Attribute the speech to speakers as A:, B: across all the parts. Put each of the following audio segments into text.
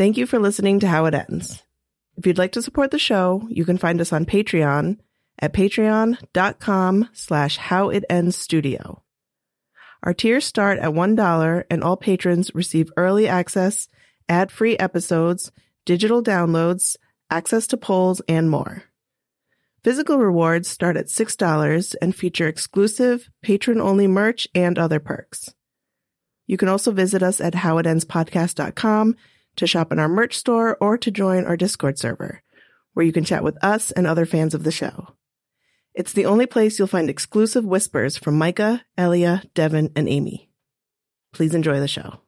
A: Thank you for listening to How It Ends. If you'd like to support the show, you can find us on Patreon at patreon.com slash howitendstudio. Our tiers start at $1 and all patrons receive early access, ad-free episodes, digital downloads, access to polls, and more. Physical rewards start at $6 and feature exclusive, patron-only merch and other perks. You can also visit us at howitendspodcast.com to shop in our merch store or to join our Discord server, where you can chat with us and other fans of the show. It's the only place you'll find exclusive whispers from Micah, Elia, Devon, and Aimee. Please enjoy the show.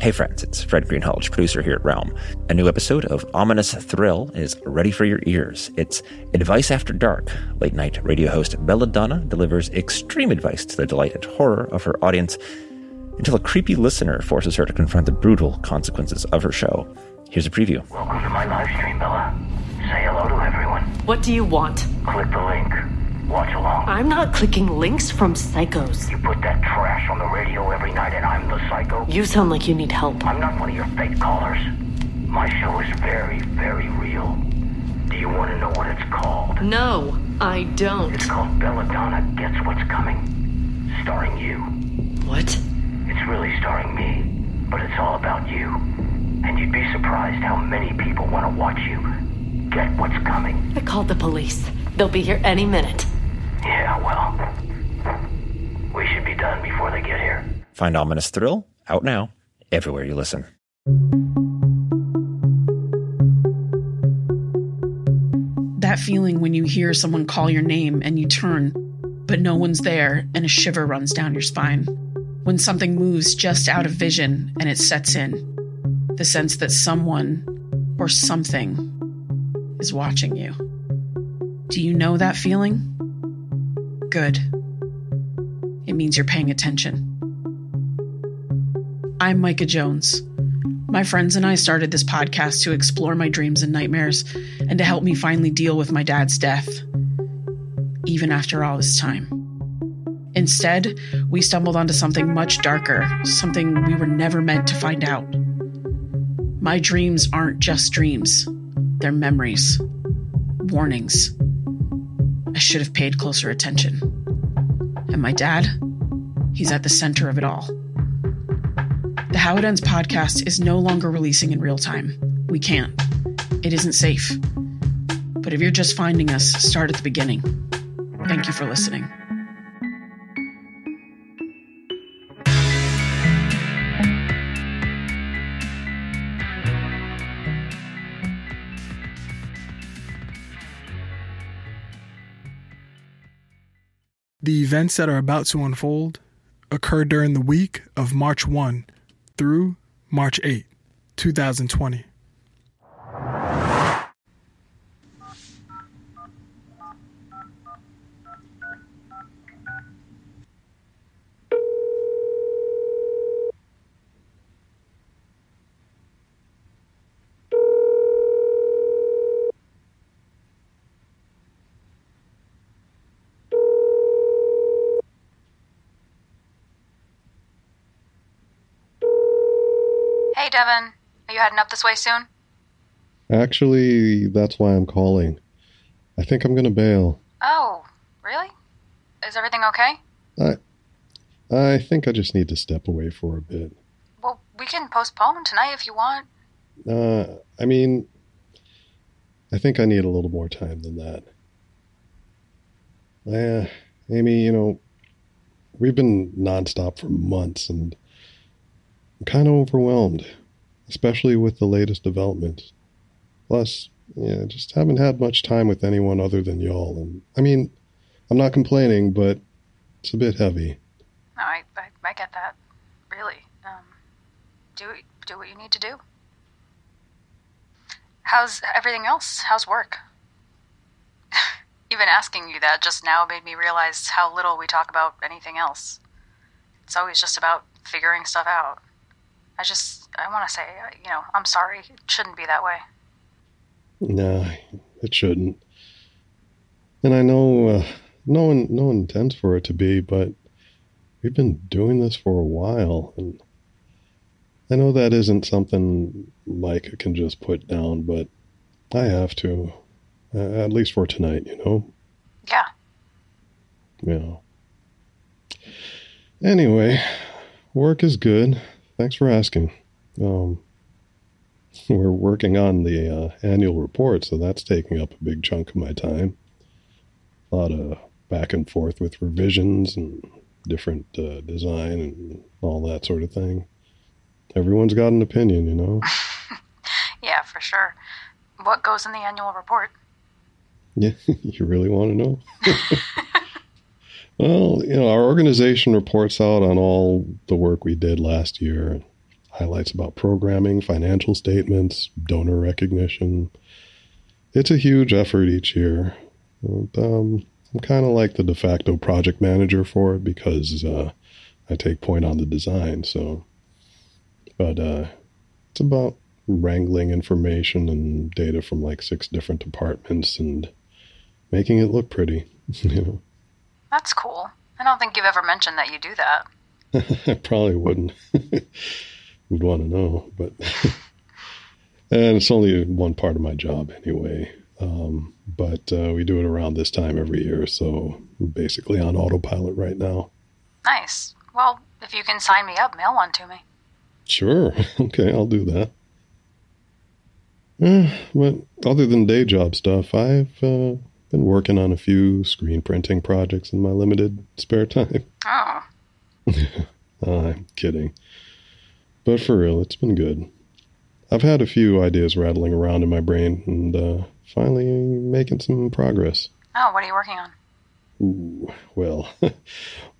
B: Hey friends, it's Fred Greenhalgh, producer here at Realm. A new episode of Ominous Thrill is ready for your ears. It's Advice After Dark. Late night radio host Belladonna delivers extreme advice to the delight and horror of her audience until a creepy listener forces her to confront the brutal consequences of her show. Here's a preview.
C: Welcome to my live stream, Bella. Say hello to everyone.
D: What do you want?
C: Click the link. Watch along.
D: I'm not clicking links from psychos.
C: You put that trash on the radio every night and I'm the psycho.
D: You sound like you need help.
C: I'm not one of your fake callers. My show is very, very real. Do you want to know what it's called?
D: No, I don't.
C: It's called Belladonna Gets What's Coming. Starring you.
D: What?
C: It's really starring me, but it's all about you. And you'd be surprised how many people want to watch you get what's coming.
D: I called the police. They'll be here any minute.
C: Yeah, well, we should be done before they get here.
B: Find Ominous Thrill out now, everywhere you listen.
E: That feeling when you hear someone call your name and you turn, but no one's there and a shiver runs down your spine. When something moves just out of vision and it sets in. The sense that someone or something is watching you. Do you know that feeling? Good. It means you're paying attention. I'm Micah Jones. My friends and I started this podcast to explore my dreams and nightmares and to help me finally deal with my dad's death, even after all this time. Instead, we stumbled onto something much darker, something we were never meant to find out. My dreams aren't just dreams, they're memories, warnings. I should have paid closer attention. And my dad, he's at the center of it all. The How It Ends podcast is no longer releasing in real time. We can't. It isn't safe. But if you're just finding us, start at the beginning. Thank you for listening.
F: Events that are about to unfold occurred during the week of March 1 through March 8, 2020.
G: Hey, Devon. Are you heading up this way soon?
H: Actually, that's why I'm calling. I think I'm gonna bail.
G: Oh, really? Is everything okay?
H: I I think I just need to step away for a bit.
G: Well, we can postpone tonight if you want.
H: Uh, I mean, I think I need a little more time than that. Uh, Aimee, you know, we've been nonstop for months and I'm kind of overwhelmed, especially with the latest developments. Plus, yeah, just haven't had much time with anyone other than y'all. And I mean, I'm not complaining, but it's a bit heavy.
G: No, I, I, I get that. Really. Um, do do what you need to do. How's everything else? How's work? Even asking you that just now made me realize how little we talk about anything else. It's always just about figuring stuff out. I just, I want to say, you know, I'm sorry. It shouldn't be that way.
H: No, it shouldn't. And I know uh, no one no one intends for it to be, but we've been doing this for a while, and I know that isn't something Mike can just put down, but I have to. Uh, at least for tonight, you know?
G: Yeah.
H: Yeah. Anyway, work is good. Thanks for asking. Um, we're working on the uh, annual report, so that's taking up a big chunk of my time. A lot of back and forth with revisions and different uh, design and all that sort of thing. Everyone's got an opinion, you know?
G: Yeah, for sure. What goes in the annual report?
H: Yeah, you really want to know? Well, you know, our organization reports out on all the work we did last year, highlights about programming, financial statements, donor recognition. It's a huge effort each year. And, um, I'm kind of like the de facto project manager for it because uh, I take point on the design. So, but uh, it's about wrangling information and data from like six different departments and making it look pretty. You know,
G: That's cool. I don't think you've ever mentioned that you do that.
H: I probably wouldn't would want to know, but and it's only one part of my job anyway. Um, but uh, we do it around this time every year, so I'm basically on autopilot right now.
G: Nice. Well, if you can sign me up, mail one to me.
H: Sure, okay, I'll do that. Eh, but other than day job stuff, I've uh, been working on a few screen printing projects in my limited spare time.
G: Oh,
H: I'm kidding. But for real, it's been good. I've had a few ideas rattling around in my brain and uh, finally making some progress.
G: oh, what are you working on?
H: Ooh, well, I'm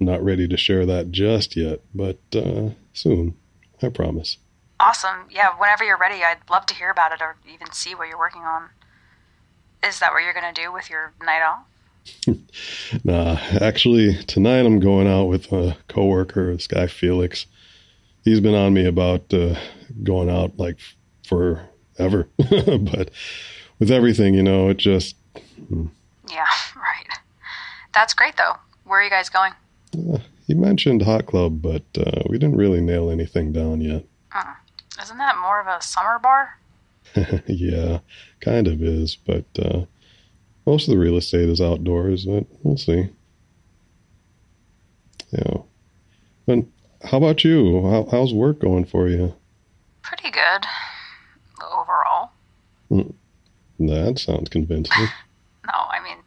H: not ready to share that just yet, but uh, soon, I promise.
G: Awesome. Yeah, whenever you're ready, I'd love to hear about it or even see what you're working on. Is that what you're going to do with your night off?
H: Nah, actually, tonight I'm going out with a coworker, this guy Felix. He's been on me about uh, going out like forever, but with everything, you know, it just
G: Yeah, right. That's great, though. Where are you guys going?
H: uh, he mentioned hot club, but uh, we didn't really nail anything down yet.
G: Isn't that more of a summer bar?
H: yeah, kind of is, but uh, most of the real estate is outdoors, but we'll see. Yeah. But how about you? How, how's work going for you?
G: Pretty good. Overall.
H: That sounds convincing.
G: No, I mean,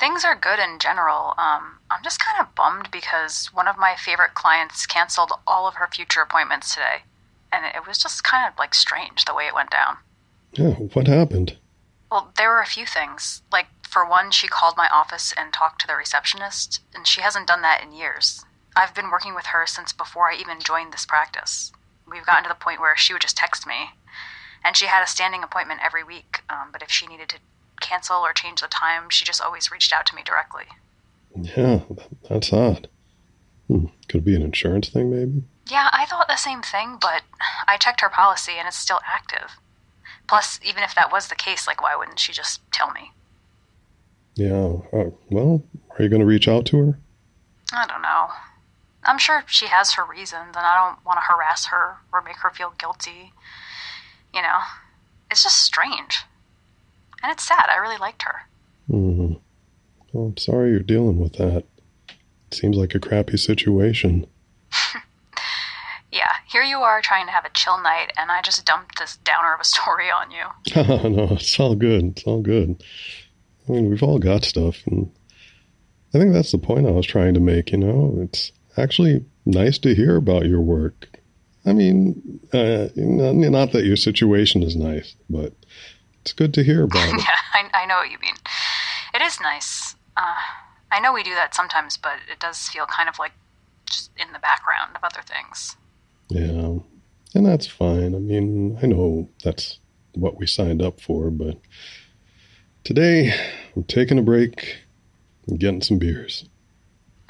G: things are good in general. Um, I'm just kind of bummed because one of my favorite clients canceled all of her future appointments today. And it was just kind of like strange the way it went down.
H: Yeah, what happened?
G: Well, there were a few things. Like, for one, she called my office and talked to the receptionist, and she hasn't done that in years. I've been working with her since before I even joined this practice. We've gotten to the point where she would just text me, and she had a standing appointment every week, um, but if she needed to cancel or change the time, she just always reached out to me directly.
H: Yeah, that's odd. Hmm, could it be an insurance thing, maybe?
G: Yeah, I thought the same thing, but I checked her policy and it's still active. Plus, even if that was the case, like, why wouldn't she just tell me?
H: Yeah. Uh, well, are you going to reach out to her?
G: I don't know. I'm sure she has her reasons, and I don't want to harass her or make her feel guilty. You know, it's just strange. And it's sad. I really liked her.
H: hmm Well, I'm sorry you're dealing with that. It seems like a crappy situation.
G: Here you are trying to have a chill night, and I just dumped this downer of a story on you.
H: Oh, no, it's all good. It's all good. I mean, we've all got stuff, and I think that's the point I was trying to make. You know, it's actually nice to hear about your work. I mean, uh, not not that your situation is nice, but it's good to hear about it.
G: yeah, I, I know what you mean. It is nice. Uh, I know we do that sometimes, but it does feel kind of like just in the background of other things.
H: Yeah, and that's fine. I mean, I know that's what we signed up for, but today I'm taking a break and getting some beers.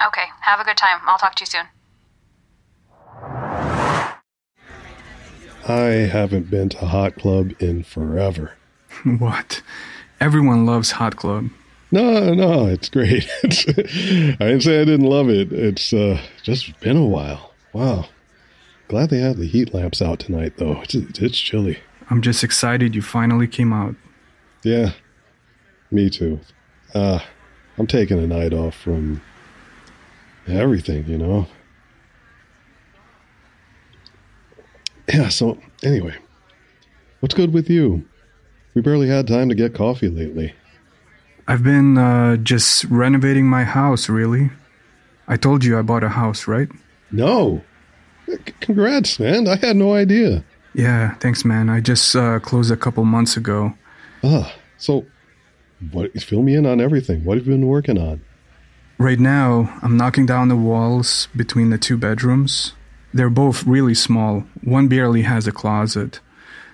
G: Okay, have a good time. I'll talk to you soon.
H: I haven't been to Hot Club in forever.
F: What? Everyone loves Hot Club.
H: No, no, it's great. It's, I didn't say I didn't love it. It's uh, just been a while. Wow. Glad they have the heat lamps out tonight, though. It's, it's chilly.
I: I'm just excited you finally came out.
H: Yeah, me too. Uh, I'm taking a night off from everything, you know. Yeah, so anyway, what's good with you? We barely had time to get coffee lately.
I: I've been uh, just renovating my house, really. I told you I bought a house, right?
H: No. Congrats, man. I had no idea.
I: Yeah, thanks, man. I just uh, closed a couple months ago.
H: Ah, so what fill me in on everything. What have you been working on?
I: Right now, I'm knocking down the walls between the two bedrooms. They're both really small. One barely has a closet.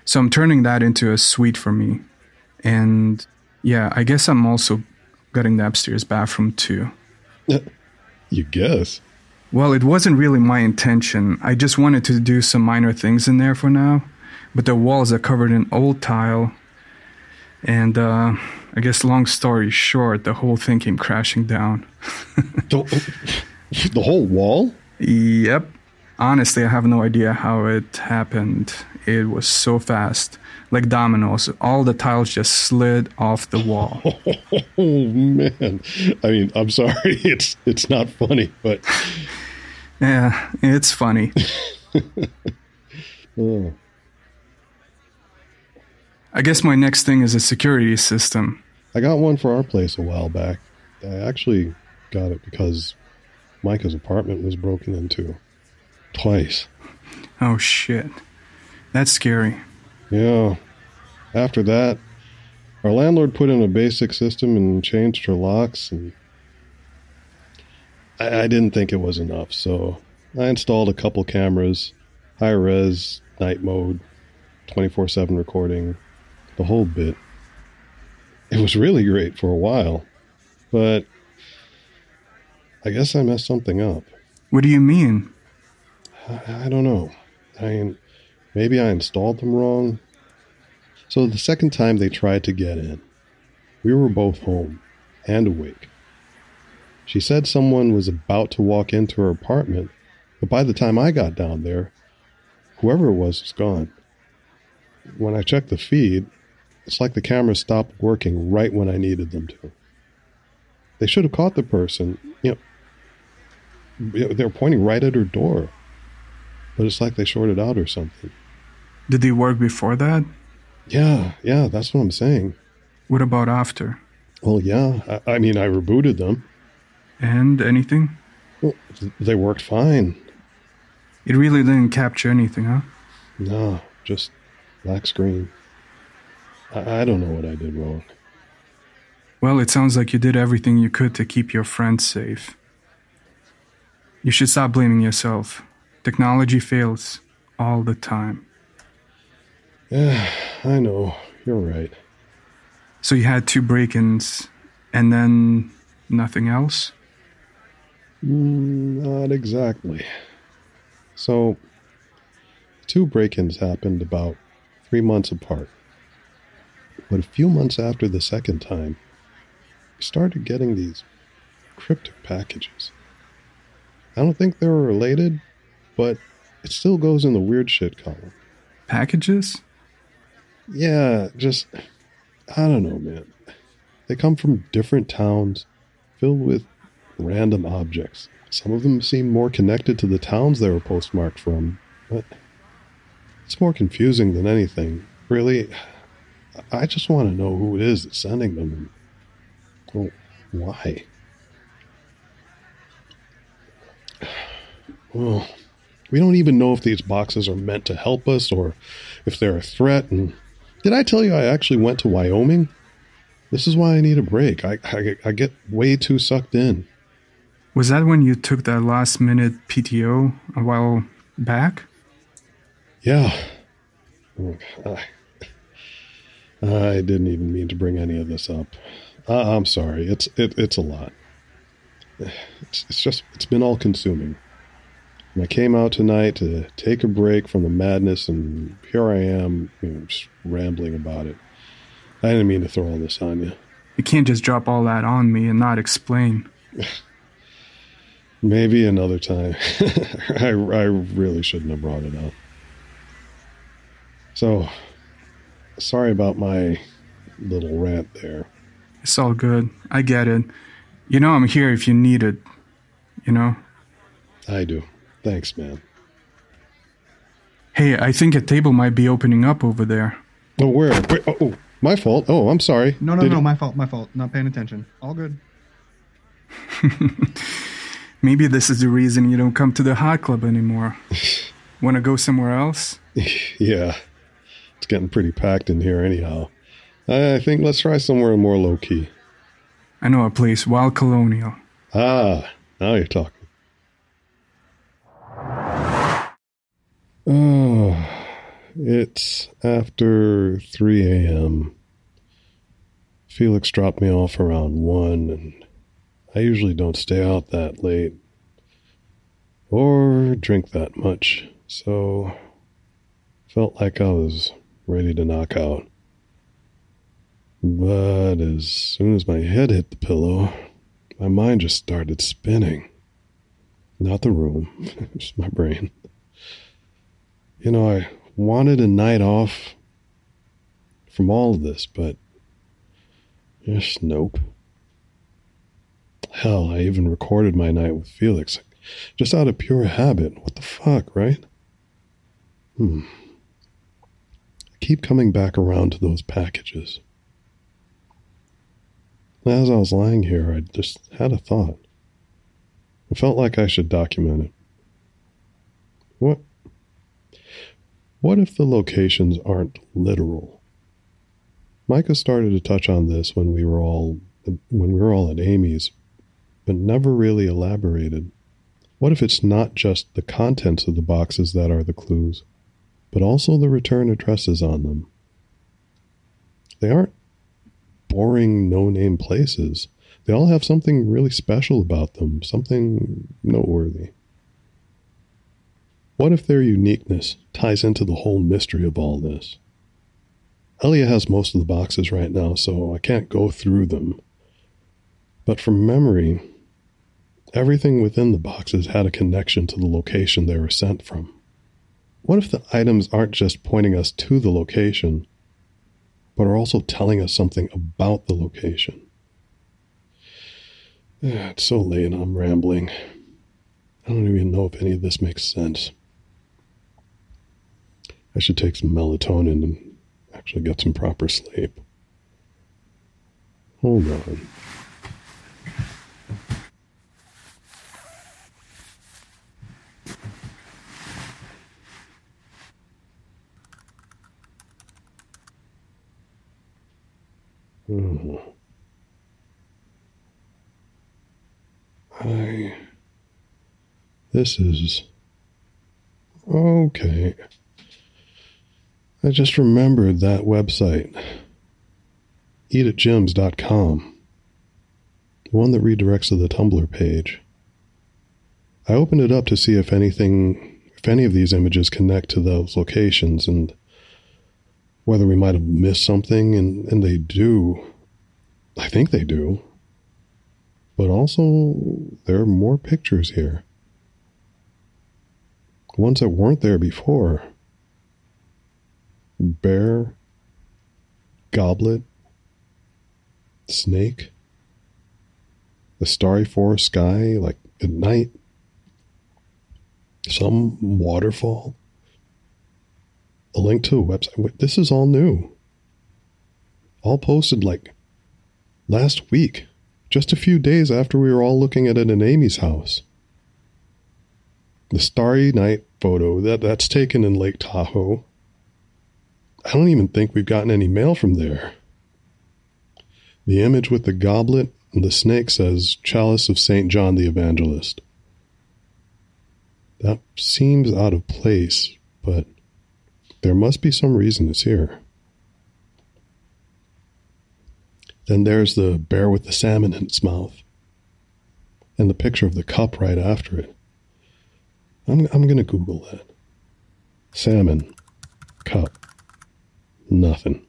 I: So I'm turning that into a suite for me. And yeah, I guess I'm also gutting the upstairs bathroom too.
H: You guess.
I: Well, it wasn't really my intention. I just wanted to do some minor things in there for now. But the walls are covered in old tile. And uh, I guess, long story short, the whole thing came crashing down.
H: The, the whole wall?
I: Yep. Honestly, I have no idea how it happened. It was so fast. Like dominoes, all the tiles just slid off the wall.
H: Oh man. I mean, I'm sorry. It's it's not funny, but
I: Yeah, it's funny.
H: oh,
I: I guess my next thing is a security system.
H: I got one for our place a while back. I actually got it because Micah's apartment was broken into twice.
I: Oh shit. That's scary.
H: Yeah. After that, our landlord put in a basic system and changed her locks, and I, I didn't think it was enough, so I installed a couple cameras, high res, night mode, 24 7 recording, the whole bit. It was really great for a while, but I guess I messed something up.
I: What do you mean?
H: I, I don't know. I mean, maybe I installed them wrong. So the second time they tried to get in, we were both home and awake. She said someone was about to walk into her apartment, but by the time I got down there, whoever it was was gone. When I checked the feed, it's like the cameras stopped working right when I needed them to. They should have caught the person. You know, they were pointing right at her door. But it's like they shorted out or something.
I: Did they work before that?
H: Yeah, yeah, that's what I'm saying.
I: What about after?
H: Well, yeah, I, I mean, I rebooted them.
I: And anything?
H: Well, they worked fine.
I: It really didn't capture anything, huh?
H: No, just black screen. I, I don't know what I did wrong.
I: Well, it sounds like you did everything you could to keep your friends safe. You should stop blaming yourself. Technology fails all the time.
H: Yeah, I know. You're right.
I: So you had two break ins and then nothing else?
H: Mm, not exactly. So, two break ins happened about three months apart. But a few months after the second time, we started getting these cryptic packages. I don't think they were related, but it still goes in the weird shit column.
I: Packages?
H: Yeah, just, I don't know, man. They come from different towns filled with random objects. Some of them seem more connected to the towns they were postmarked from, but it's more confusing than anything. Really, I just want to know who it is that's sending them and well, why. Well, we don't even know if these boxes are meant to help us or if they're a threat. And did I tell you I actually went to Wyoming? This is why I need a break. I, I, I get way too sucked in.
I: Was that when you took that last minute PTO a while back?
H: Yeah. I, I didn't even mean to bring any of this up. Uh, I'm sorry. It's it, it's a lot. It's, it's just it's been all consuming. And I came out tonight to take a break from the madness, and here I am, you know, just rambling about it. I didn't mean to throw all this on you.
I: You can't just drop all that on me and not explain.
H: Maybe another time. I, I really shouldn't have brought it up. So, sorry about my little rant there.
I: It's all good. I get it. You know, I'm here if you need it. You know?
H: I do. Thanks, man.
I: Hey, I think a table might be opening up over there.
H: Oh, where? where? Oh, oh, my fault. Oh, I'm sorry.
J: No, no,
H: Did
J: no,
H: it-
J: my fault, my fault. Not paying attention. All good.
I: Maybe this is the reason you don't come to the hot club anymore. Want to go somewhere else?
H: yeah. It's getting pretty packed in here, anyhow. I I think let's try somewhere more low key.
I: I know a place, Wild Colonial.
H: Ah, now you're talking. Oh, it's after 3 a.m. Felix dropped me off around 1, and I usually don't stay out that late or drink that much, so felt like I was ready to knock out. But as soon as my head hit the pillow, my mind just started spinning. Not the room, it's my brain. You know, I wanted a night off from all of this, but just nope. Hell, I even recorded my night with Felix, just out of pure habit. What the fuck, right? Hmm. I keep coming back around to those packages. As I was lying here, I just had a thought. I felt like I should document it. What? What if the locations aren't literal? Micah started to touch on this when we were all when we were all at Aimee's, but never really elaborated. What if it's not just the contents of the boxes that are the clues, but also the return addresses on them? They aren't boring, no name places. They all have something really special about them, something noteworthy. What if their uniqueness ties into the whole mystery of all this? Elia has most of the boxes right now, so I can't go through them. But from memory, everything within the boxes had a connection to the location they were sent from. What if the items aren't just pointing us to the location, but are also telling us something about the location? It's so late and I'm rambling. I don't even know if any of this makes sense. I should take some melatonin and actually get some proper sleep. Hold on. Hmm. I. This is. Okay. I just remembered that website. eatatgyms.com. The one that redirects to the Tumblr page. I opened it up to see if anything, if any of these images connect to those locations and whether we might have missed something, and, and they do. I think they do. But also, there are more pictures here. Ones that weren't there before. Bear, goblet, snake, the starry forest sky, like at night, some waterfall, a link to a website. This is all new. All posted like last week, just a few days after we were all looking at it in Aimee's house. The starry night photo that that's taken in Lake Tahoe. I don't even think we've gotten any mail from there. The image with the goblet and the snake says Chalice of St. John the Evangelist. That seems out of place, but there must be some reason it's here. Then there's the bear with the salmon in its mouth, and the picture of the cup right after it. I'm, I'm going to Google that. Salmon, cup, nothing.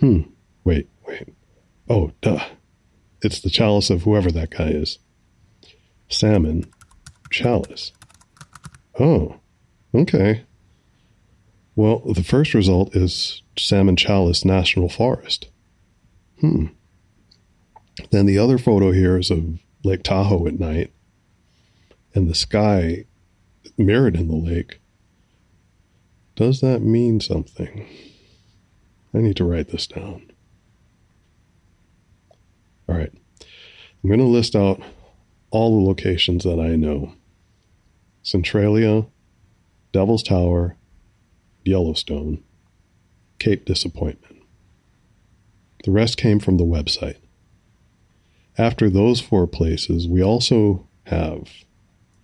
H: Hmm, wait, wait. Oh, duh. It's the chalice of whoever that guy is. salmon chalice. Oh, okay. Well, the first result is Salmon-Challis National Forest. Hmm. Then the other photo here is of Lake Tahoe at night and the sky mirrored in the lake. Does that mean something? I need to write this down. All right. I'm going to list out all the locations that I know Centralia, Devil's Tower, Yellowstone, Cape Disappointment. The rest came from the website. After those four places, we also have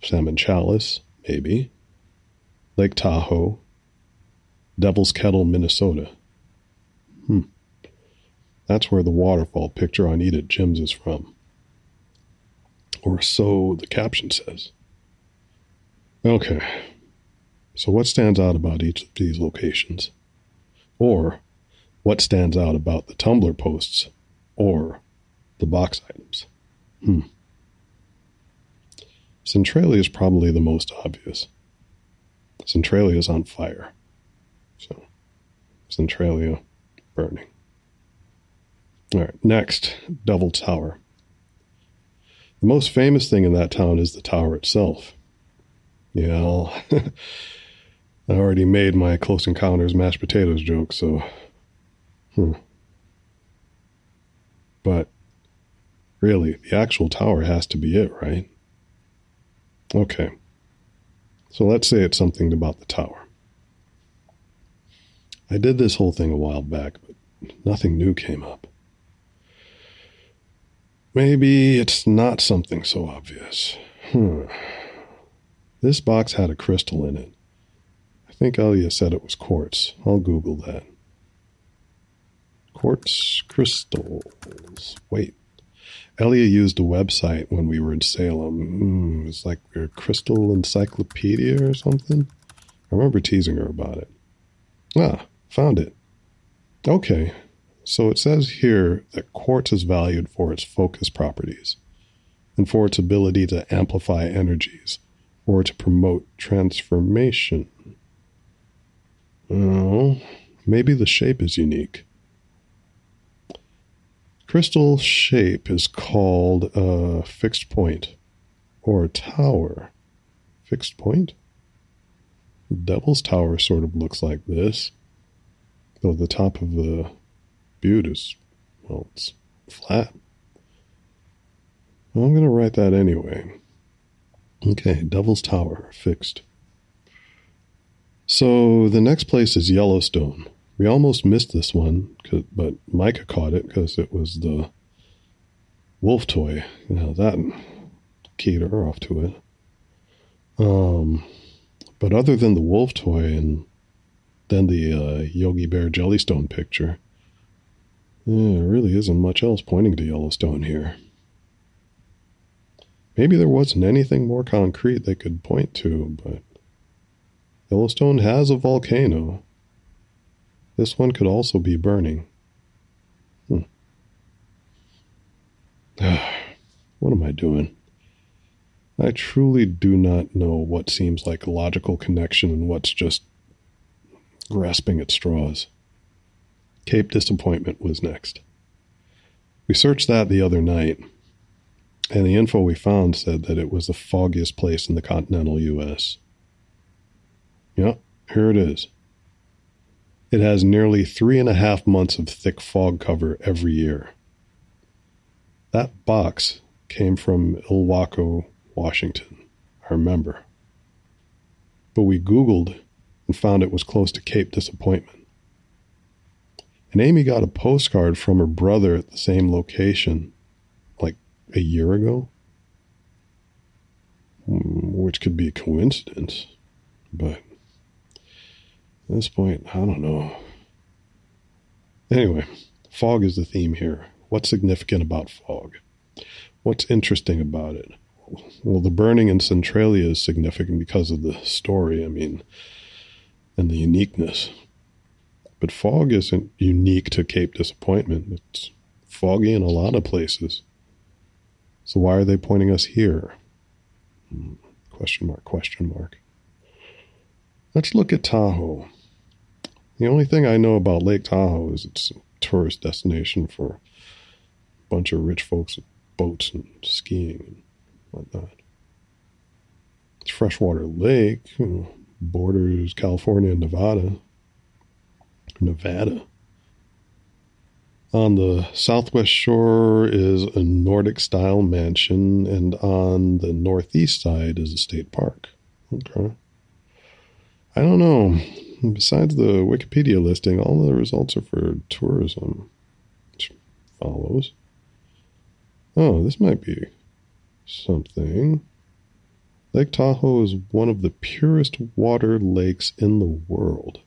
H: Salmon-Challis, maybe, Lake Tahoe, Devil's Kettle, Minnesota. Hmm. That's where the waterfall picture on at Jim's is from. Or so the caption says. Okay. So, what stands out about each of these locations? Or, what stands out about the Tumblr posts? Or, the box items? Hmm. Centralia is probably the most obvious. Centralia is on fire. So, Centralia burning. All right, next, Devil Tower. The most famous thing in that town is the tower itself. Yeah, I'll I already made my Close Encounters mashed potatoes joke, so. Hmm. But really, the actual tower has to be it, right? Okay. So let's say it's something about the tower. I did this whole thing a while back, nothing new came up. Maybe it's not something so obvious. Hmm. This box had a crystal in it. I think Elia said it was quartz. I'll Google that. Quartz crystals. Wait. Elia used a website when we were in Salem. Mm, it's like a crystal encyclopedia or something. I remember teasing her about it. Ah, found it. Okay, so it says here that quartz is valued for its focus properties and for its ability to amplify energies or to promote transformation. Oh, maybe the shape is unique. Crystal shape is called a fixed point or a tower. Fixed point? Devil's Tower sort of looks like this, though the top of the butte is, well, it's flat. Well, I'm going to write that anyway. Okay, Devil's Tower, fixed. So the next place is Yellowstone. We almost missed this one, but Micah caught it because it was the wolf toy. Know, that keyed her off to it. Um, but other than the wolf toy and then the uh, Yogi Bear Jellystone picture, yeah, there really isn't much else pointing to Yellowstone here. Maybe there wasn't anything more concrete they could point to, but Yellowstone has a volcano. This one could also be burning. Hmm. what am I doing? I truly do not know what seems like a logical connection and what's just grasping at straws. Cape Disappointment was next. We searched that the other night, and the info we found said that it was the foggiest place in the continental U.S. Yep, here it is. It has nearly three and a half months of thick fog cover every year. That box came from Ilwaco, Washington, I remember. But we Googled and found it was close to Cape Disappointment. And Aimee got a postcard from her brother at the same location like a year ago, hmm, which could be a coincidence. But at this point, I don't know. Anyway, fog is the theme here. What's significant about fog? What's interesting about it? Well, the burning in Centralia is significant because of the story, I mean, and the uniqueness. But fog isn't unique to Cape Disappointment. It's foggy in a lot of places. So why are they pointing us here? Hmm, question mark, question mark. Let's look at Tahoe. The only thing I know about Lake Tahoe is it's a tourist destination for a bunch of rich folks with boats and skiing and whatnot. It's freshwater lake, you know, borders California and Nevada. Nevada. On the southwest shore is a Nordic style mansion, and on the northeast side is a state park. Okay. I don't know. Besides the Wikipedia listing, all the results are for tourism. Which follows. Oh, this might be something. Lake Tahoe is one of the purest water lakes in the world,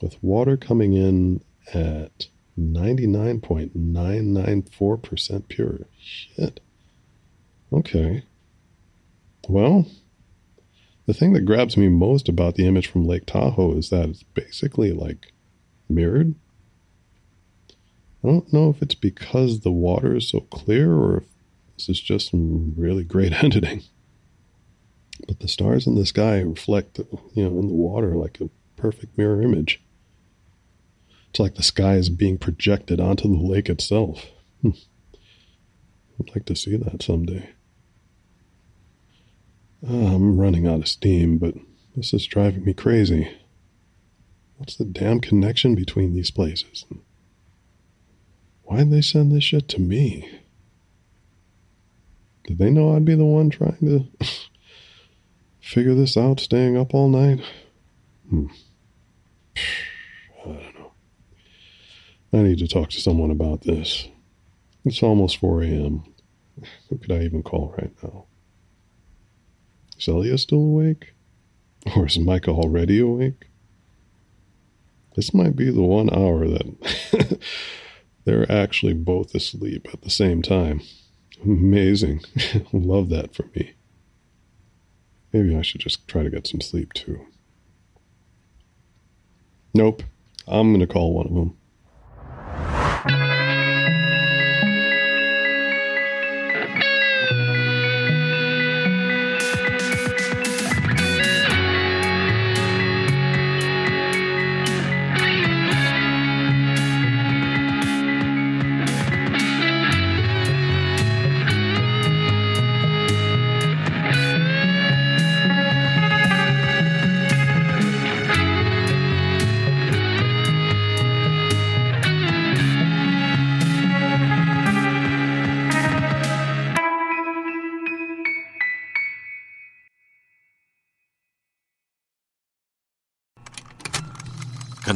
H: with water coming in at 99.994% pure. Shit. Okay. Well, the thing that grabs me most about the image from Lake Tahoe is that it's basically like mirrored. I don't know if it's because the water is so clear or if this is just some really great editing. But the stars in the sky reflect, you know, in the water like a perfect mirror image. It's like the sky is being projected onto the lake itself. Hmm. I'd like to see that someday. Uh, I'm running out of steam, but this is driving me crazy. What's the damn connection between these places? Why'd they send this shit to me? Did they know I'd be the one trying to figure this out, staying up all night? Hmm. I don't know. I need to talk to someone about this. It's almost 4 a.m. Who could I even call right now? Is Elia still awake? Or is Micah already awake? This might be the one hour that they're actually both asleep at the same time. Amazing. Love that for me. Maybe I should just try to get some sleep too. Nope. I'm going to call one of them.